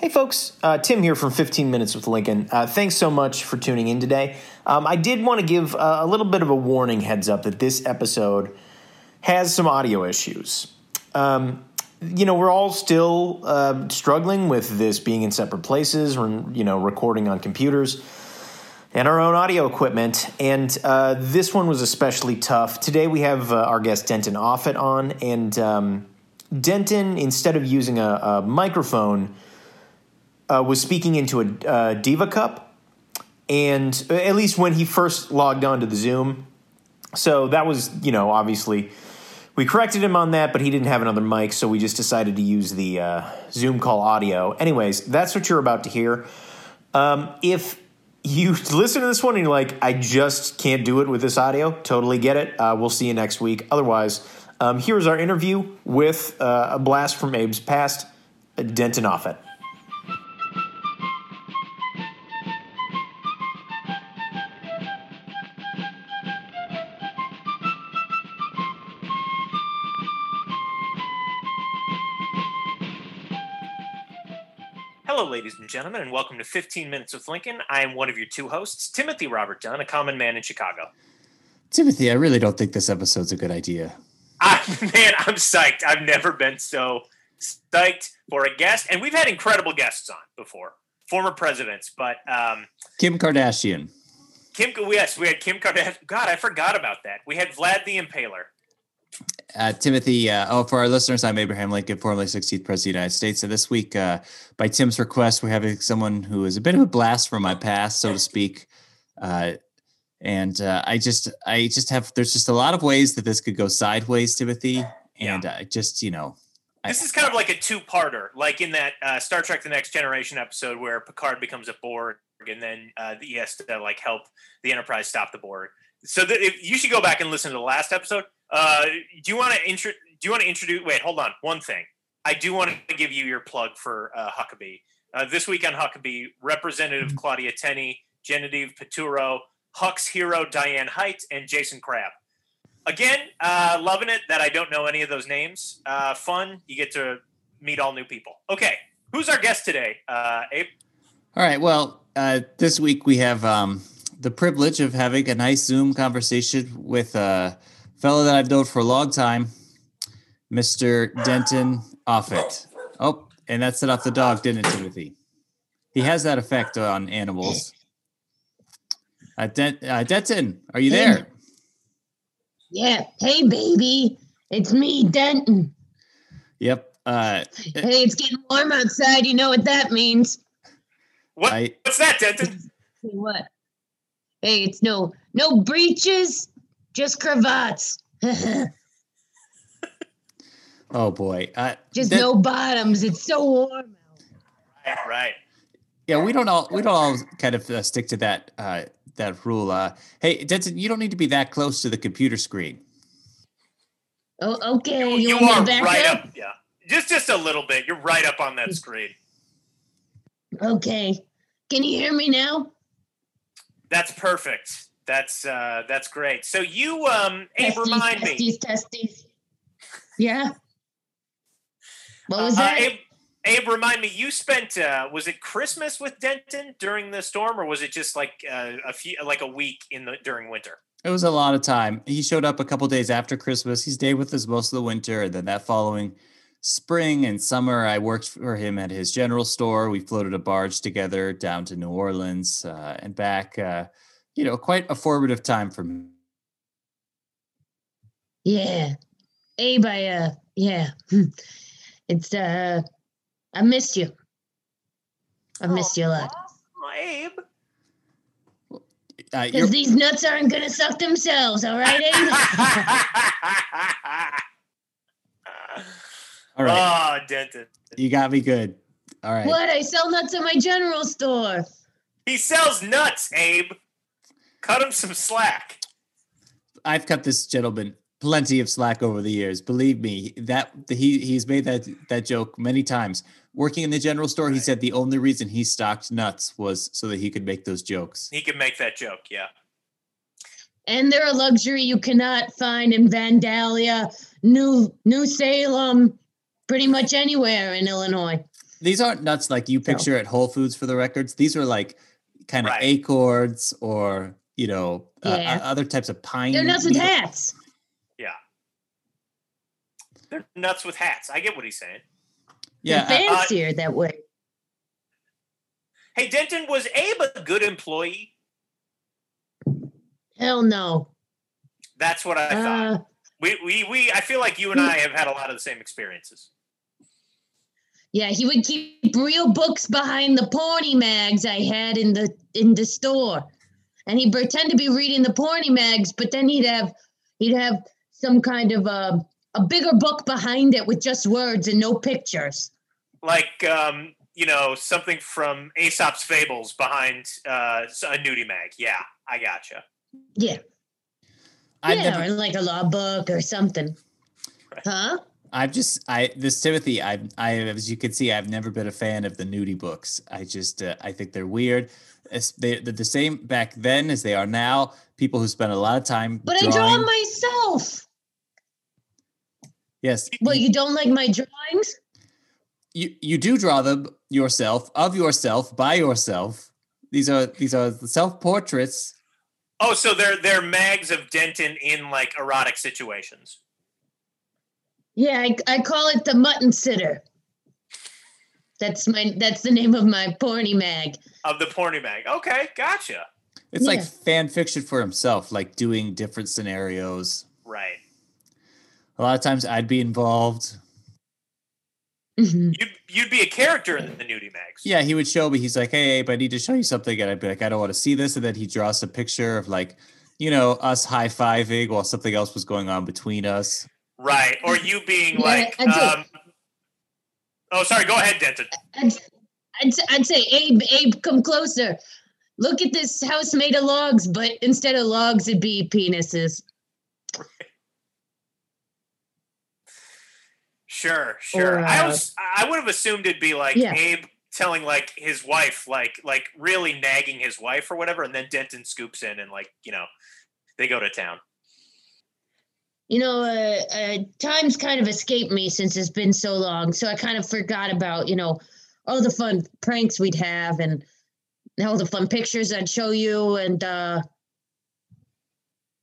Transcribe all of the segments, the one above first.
Hey, folks, uh, Tim here from 15 Minutes with Lincoln. Uh, thanks so much for tuning in today. Um, I did want to give uh, a little bit of a warning heads up that this episode has some audio issues. Um, you know, we're all still uh, struggling with this being in separate places, or, you know, recording on computers and our own audio equipment. And uh, this one was especially tough. Today we have uh, our guest Denton Offutt on, and um, Denton, instead of using a, a microphone, uh, was speaking into a uh, Diva Cup, and uh, at least when he first logged on to the Zoom. So that was, you know, obviously we corrected him on that, but he didn't have another mic, so we just decided to use the uh, Zoom call audio. Anyways, that's what you're about to hear. Um, if you listen to this one and you're like, I just can't do it with this audio, totally get it. Uh, we'll see you next week. Otherwise, um, here's our interview with uh, a blast from Abe's past, Denton Offutt. Hello, ladies and gentlemen, and welcome to 15 Minutes with Lincoln. I am one of your two hosts, Timothy Robert Dunn, a common man in Chicago. Timothy, I really don't think this episode's a good idea. I, man, I'm psyched. I've never been so psyched for a guest, and we've had incredible guests on before, former presidents, but um, Kim Kardashian. Kim, yes, we had Kim Kardashian. God, I forgot about that. We had Vlad the Impaler. Uh, Timothy, uh, oh, for our listeners, I'm Abraham Lincoln, formerly 16th President of the United States. So this week, uh, by Tim's request, we're having someone who is a bit of a blast from my past, so to speak. Uh, and uh, I just, I just have, there's just a lot of ways that this could go sideways, Timothy. And I just, you know, this is kind of like a two-parter, like in that uh, Star Trek: The Next Generation episode where Picard becomes a Borg, and then he has to like help the Enterprise stop the Borg. So that if, you should go back and listen to the last episode uh, do you want to intro? Do you want to introduce? Wait, hold on. One thing. I do want to give you your plug for uh, Huckabee. Uh, this week on Huckabee, Representative mm-hmm. Claudia Tenney, Genevieve Piturro, Huck's hero Diane Height, and Jason Crabb. Again, uh, loving it that I don't know any of those names. Uh, fun. You get to meet all new people. Okay, who's our guest today, uh, Abe? All right. Well, uh, this week we have um, the privilege of having a nice Zoom conversation with uh, fellow that I've known for a long time, Mr. Denton Offutt. Oh, and that set off the dog, didn't it, Timothy? He has that effect on animals. Uh, Dent, uh, Denton, are you there? Yeah. Hey, baby. It's me, Denton. Yep. Uh, hey, it's getting warm outside. You know what that means. What? I, What's that, Denton? What? Hey, it's no no breeches, just cravats. oh boy. Uh, Just that, no bottoms. It's so warm Right, right. Yeah, we don't all we don't all kind of uh, stick to that uh, that rule. Uh, hey, Denton, you don't need to be that close to the computer screen. Oh, okay. You, you, you are right up? up. Yeah, just just a little bit. You're right up on that screen. Okay. Can you hear me now? That's perfect. That's uh, that's great. So you, um, Abe, remind testes, me. Testes. Yeah. What was uh, that? Abe, Abe, remind me. You spent uh, was it Christmas with Denton during the storm, or was it just like uh, a few, like a week in the during winter? It was a lot of time. He showed up a couple days after Christmas. He stayed with us most of the winter, and then that following spring and summer, I worked for him at his general store. We floated a barge together down to New Orleans uh, and back. Uh, you know, quite a formative time for me. Yeah. Abe, I, uh, yeah. It's, uh, I missed you. I missed you a lot. Abe. Because uh, these nuts aren't going to suck themselves, all right, Abe? all right. Oh, Denton. You got me good. All right. What? I sell nuts at my general store. He sells nuts, Abe. Cut him some slack. I've cut this gentleman plenty of slack over the years. Believe me, that he he's made that that joke many times. Working in the general store, right. he said the only reason he stocked nuts was so that he could make those jokes. He could make that joke, yeah. And they're a luxury you cannot find in Vandalia, New New Salem, pretty much anywhere in Illinois. these aren't nuts like you So- picture at Whole Foods for the records. These are like kind of Right. acorns or you know uh, Yeah. o- other types of pine. They're nuts with needle- hats. Yeah. They're nuts with hats. I get what he's saying. Yeah, They're uh, fancier that way. Hey, Denton, was Abe a good employee? Hell no. That's what I thought. Uh, We, we, we, I feel like you and I have had a lot of the same experiences. yeah, he would keep real books behind the porny mags I had in the in the store, and he'd pretend to be reading the porny mags, but then he'd have he'd have some kind of a a bigger book behind it with just words and no pictures. Like, um, you know, something from Aesop's Fables behind uh, a nudie mag. Yeah, I gotcha. Yeah, I've yeah, never, or like a law book or something. Right. Huh? I've just I this Timothy I I as you can see I've never been a fan of the nudie books. I just uh, I think they're weird. It's, they, they're the same back then as they are now. People who spend a lot of time. But I draw drawing- myself. Yes, Well, you, you don't like my drawings? you you do draw them yourself of yourself by yourself. These are these are self portraits. Oh, so they're they're mags of Denton in like erotic situations. Yeah, I, I call it the mutton sitter. That's my that's the name of my porny mag. Of the porny mag. Okay, gotcha. It's like fan fiction for himself, like doing different scenarios. Right. A lot of times I'd be involved. Mhm. You'd you'd be a character in the nudie mags. Yeah, he would show me. He's like, "Hey, Abe, I need to show you something," and I'd be like, "I don't want to see this." And then he draws a picture of like, you know, us high fiving while something else was going on between us. Right. Or you being Yeah, like I um Oh, sorry, go ahead, Denton. I'd, I'd, I'd say, Abe, Abe, come closer. Look at this house made of logs, but instead of logs, it'd be penises. Sure, sure. Or, I uh, was I would have assumed it'd be like Yeah. Abe telling like his wife, like like really nagging his wife or whatever, and then Denton scoops in and like, you know, they go to town. You know, uh, uh, time's kind of escaped me since it's been so long, so I kind of forgot about you know all the fun pranks we'd have and all the fun pictures I'd show you, and uh,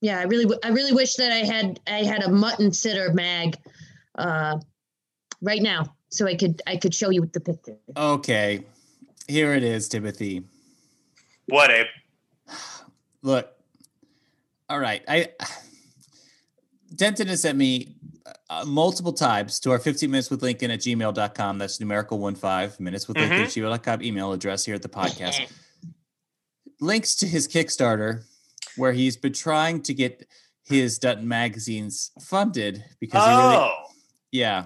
yeah, I really, w- I really wish that I had I had a mutton sitter mag uh, right now, so I could I could show you with the picture. Okay, here it is, Timothy. What, Abe? Look, all right. I Denton has sent me uh, multiple times to our 15 minutes with Lincoln at gmail.com. That's numerical one five minutes with Lincoln at gmail.com email address here at the podcast. Links to his Kickstarter, where he's been trying to get his Dutton magazines funded because he really, Oh, yeah.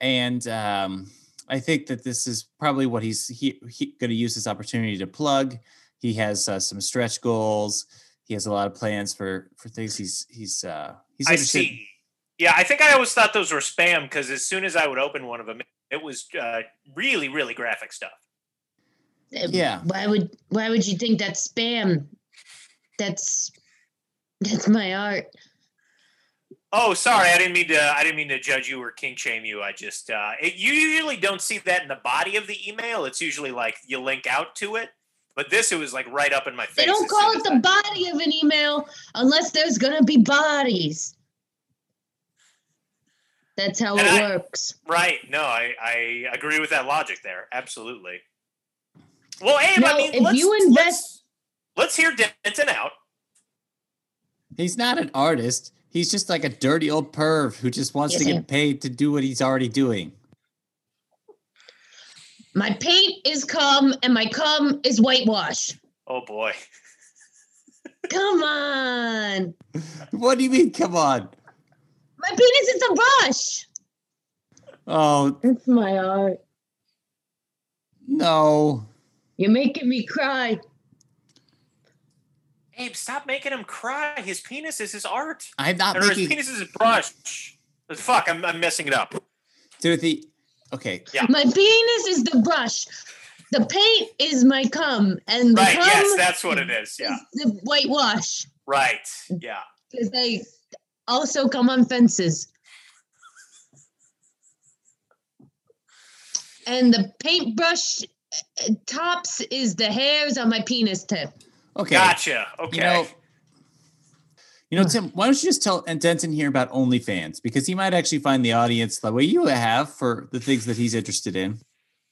And um, I think that this is probably what he's he, he going to use this opportunity to plug. He has uh, some stretch goals. He has a lot of plans for for things. He's he's uh, he's I see. Yeah, I think I always thought those were spam because as soon as I would open one of them, it was uh, really, really graphic stuff. Uh, Yeah. Why would Why would you think that's spam? That's that's my art. Oh, sorry, I didn't mean to. I didn't mean to judge you or king shame you. I just uh, it, you usually don't see that in the body of the email. It's usually like you link out to it, but this it was like right up in my face. They don't call it the I- body of an email unless there's gonna be bodies. That's how And it I- works. Right. No, I, I agree with that logic there. Absolutely. Well, Abe, No, I mean, if let's, you invest- let's, let's hear Denton out. He's not an artist. He's just like a dirty old perv who just wants Yes, to get paid to do what he's already doing. My paint is cum and my cum is whitewash. Oh boy. Come on. What do you mean? Come on. My penis is a brush. Oh It's my art. no. You're making me cry. Abe, stop making him cry. His penis is his art. I'm not Or his penis is his brush. Fuck, I'm, I'm messing it up. Timothy. Okay. Yeah. My penis is the brush. The paint is my cum, and the Right, cum yes, that's what it is. Yeah. is the whitewash. Right. Yeah. Because they also come on fences. and the paintbrush uh, tops is the hairs on my penis tip. Okay. Gotcha. Okay. You know, you know, Tim, why don't you just tell Denton here about OnlyFans? Because he might actually find the audience the way you have for the things that he's interested in.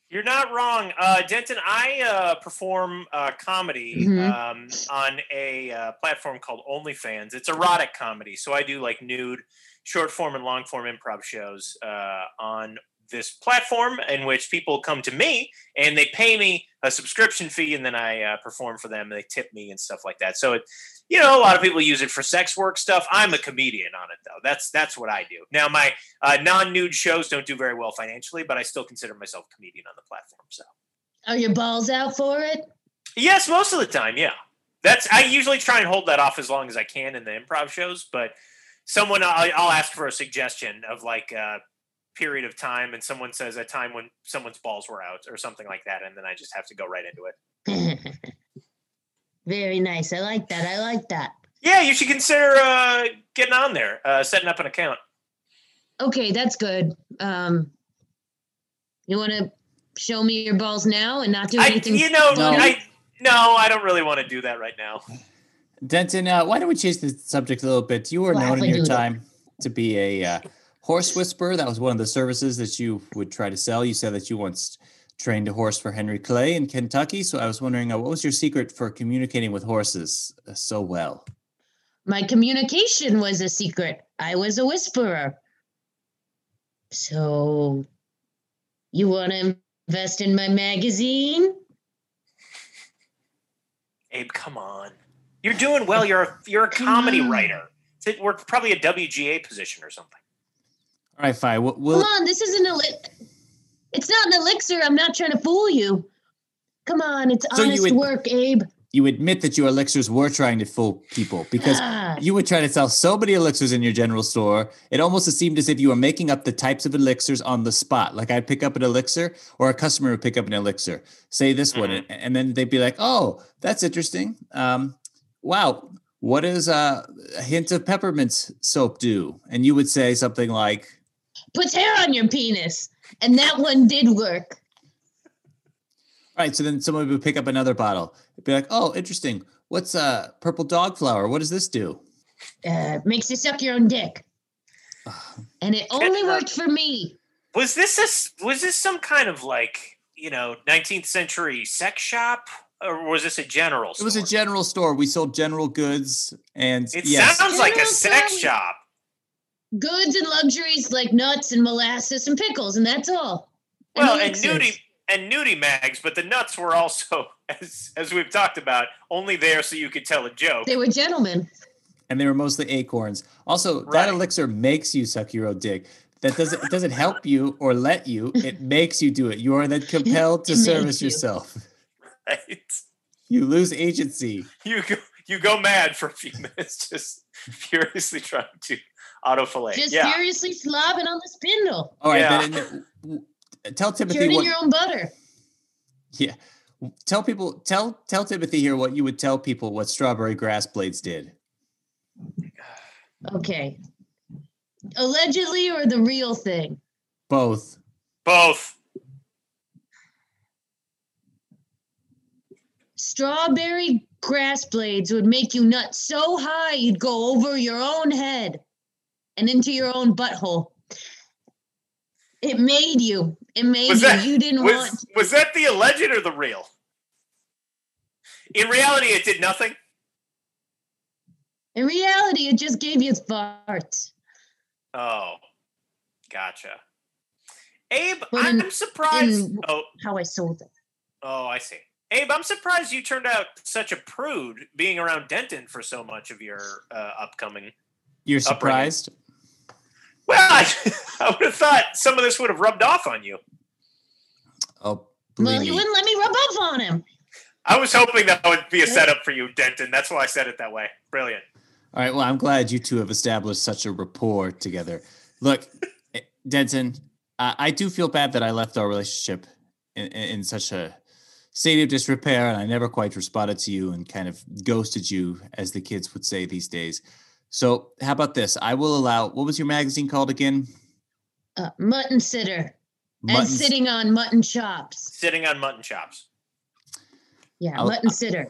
You're not wrong, uh, Denton. I uh, perform uh, comedy Mhm. um, on a uh, platform called OnlyFans. It's erotic comedy, so I do like nude, short form, and long form improv shows uh, on this platform, in which people come to me and they pay me a subscription fee, and then I uh, perform for them. And they tip me and stuff like that. So it, you know, a lot of people use it for sex work stuff. I'm a comedian on it though. That's that's what I do. Now my uh, non-nude shows don't do very well financially, but I still consider myself a comedian on the platform. So Are your balls out for it? yes, most of the time, yeah. That's I usually try and hold that off as long as I can in the improv shows, but someone I'll, I'll ask for a suggestion of like a period of time, and someone says a time when someone's balls were out or something like that, and then I just have to go right into it. Very nice. I like that. I like that. Yeah, you should consider uh, getting on there, uh, setting up an account. Okay, that's good. Um, you want to show me your balls now and not do I, anything? you know, No. I no, I don't really want to do that right now. Denton, uh, why don't we change the subject a little bit? You were known in your time to be a uh, horse whisperer. That was one of the services that you would try to sell. You said that you once trained a horse for Henry Clay in Kentucky. So I was wondering, uh, what was your secret for communicating with horses uh, so well? My communication was a secret. I was a whisperer. So, you want to invest in my magazine? Abe, come on. You're doing well. You're a, you're a comedy writer. We're probably a WGA position or something. All right, fine. We'll, we'll, Come on, this isn't a li- It's not an elixir. I'm not trying to fool you. Come on, it's So you honest would- work, Abe. you admit that your elixirs were trying to fool people because Ah, you would try to sell so many elixirs in your general store. It almost seemed as if you were making up the types of elixirs on the spot. Like I'd pick up an elixir, or a customer would pick up an elixir, say this one, Mhm. and then they'd be like, "Oh, that's interesting. Um, wow, what does uh, a hint of peppermint soap do?" And you would say something like, puts hair on your penis. And that one did work. "All right." So then someone would pick up another bottle. It'd be like, "Oh, interesting. What's uh, purple dog flower? What does this do?" Uh, makes you suck your own dick. And it only uh, worked for me. Was this this was this some kind of like you know 19th century sex shop or was this a general? Store? It was a general store. We sold general goods, and It yes, sounds like a sex store? shop. Goods and luxuries like nuts and molasses and pickles, and that's all. Well, and elixirs. nudie and nudie mags, but the nuts were also, as as we've talked about, only there so you could tell a joke. They were gentlemen. and they were mostly acorns. Also, that elixir makes you suck your own dick. That doesn't it doesn't help you or let you. It makes you do it. You are then compelled to service you. yourself. Right? You lose agency. You go you go mad for a few minutes, just furiously trying to autofillet. Just yeah. furiously slobbing on the spindle. All right, Yeah. then w- w- uh, tell Timothy Churning what. your own butter. Yeah, tell people. Tell tell Timothy here what you would tell people what strawberry grass blades did. Okay. Allegedly or the real thing? Both. Both. Strawberry grass blades would make you nut so high you'd go over your own head and into your own butthole. It made you. It made Was you. that- you didn't want. Was was that the alleged or the real? In reality, it did nothing. In reality, it just gave you farts. Oh, gotcha. Abe, But I'm in- surprised. in- oh, How I sold it. oh, I see. Abe, I'm surprised you turned out such a prude being around Denton for so much of your uh, upcoming. You're Upbringing. surprised. Well, I, I would have thought some of this would have rubbed off on you. Oh, Well, he me. wouldn't let me rub off on him. I was hoping that would be a setup for you, Denton. That's why I said it that way. Brilliant. All right. Well, I'm glad you two have established such a rapport together. Look, eh, Denton, uh, I do feel bad that I left our relationship in, in, in such a state of disrepair, and I never quite responded to you and kind of ghosted you, as the kids would say these days. So, how about this? I will allow. What was your magazine called again? Uh, mutton sitter. and sitting on mutton chops. Sitting on mutton chops. Yeah, I'll- mutton sitter.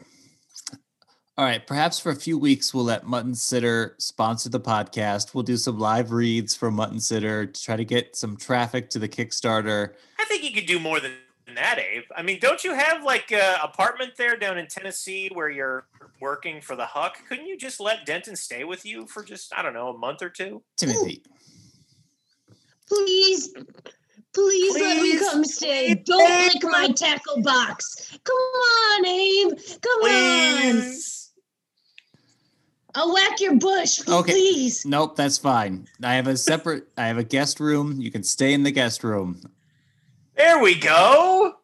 All right, perhaps for a few weeks we'll let Mutton Sitter sponsor the podcast. We'll do some live reads for Mutton Sitter to try to get some traffic to the Kickstarter. I think you could do more than that, Abe. I mean, don't you have like an apartment there down in Tennessee where you're working for the Huck? Couldn't you just let Denton stay with you for just I don't know a month or two? Timothy, Please, please, let me come stay. please, Don't Abe. lick my tackle box. Come on, Abe. Come on. Please. I'll whack your bush, Okay. please. nope, that's fine. I have a separate. I have a guest room. You can stay in the guest room. There we go.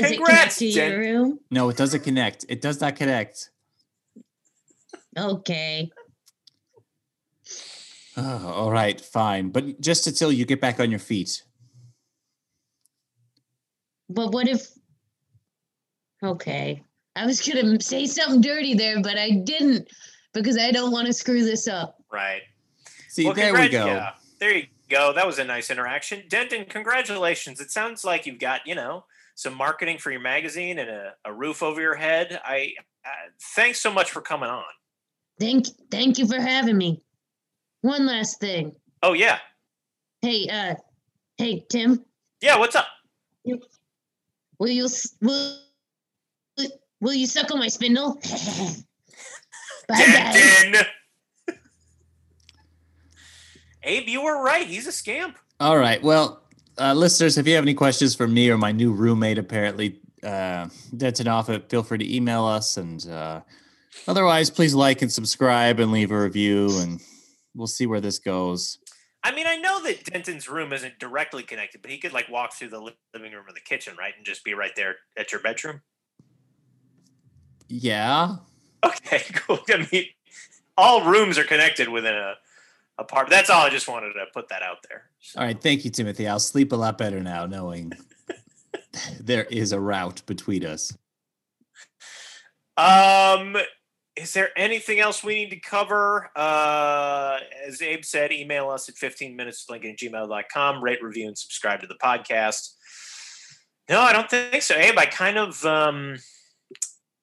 Does it connect to Jen. your room? No, it doesn't connect. It does not connect. Okay. Oh, all right, fine. But just until you get back on your feet. But what if? Okay. I was gonna say something dirty there, but I didn't because I don't want to screw this up. Right. See, Well, there we go. yeah, there you go. That was a nice interaction. Denton, congratulations. It sounds like you've got, you know, some marketing for your magazine and a, a roof over your head. I uh, thanks so much for coming on. Thank, thank you for having me. One last thing. Oh yeah. Hey, uh, hey Tim, Yeah, what's up? will you will will you suck on my spindle? Bye, guys. Abe, you were right. He's a scamp. All right. Well, uh, listeners, if you have any questions for me or my new roommate, apparently, uh, Denton Offutt, feel free to email us. And uh, otherwise, please like and subscribe and leave a review, and we'll see where this goes. I mean, I know that Denton's room isn't directly connected, but he could like walk through the living room or the kitchen, right, and just be right there at your bedroom. Yeah. Okay, cool. I mean, all rooms are connected within a apartment. That's all. I just wanted to put that out there. All right. Thank you, Timothy. I'll sleep a lot better now knowing there is a route between us. Um, is there anything else we need to cover? Uh, as Abe said, email us at 15 minutes Lincoln at gmail.com, rate, review, and subscribe to the podcast. No, I don't think so. Abe, I kind of, um,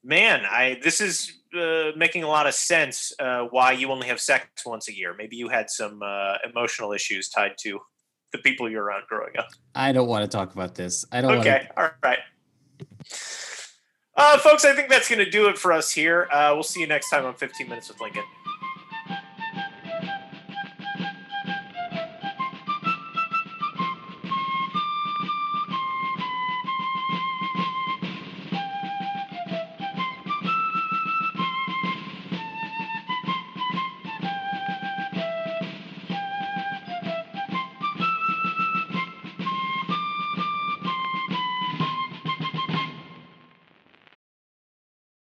man, I, this is uh, making a lot of sense uh, why you only have sex once a year. Maybe you had some uh, emotional issues tied to the people you're around growing up. I don't want to talk about this. I don't want Okay, all right. Uh, folks, I think that's going to do it for us here. Uh, we'll see you next time on 15 Minutes with Lincoln.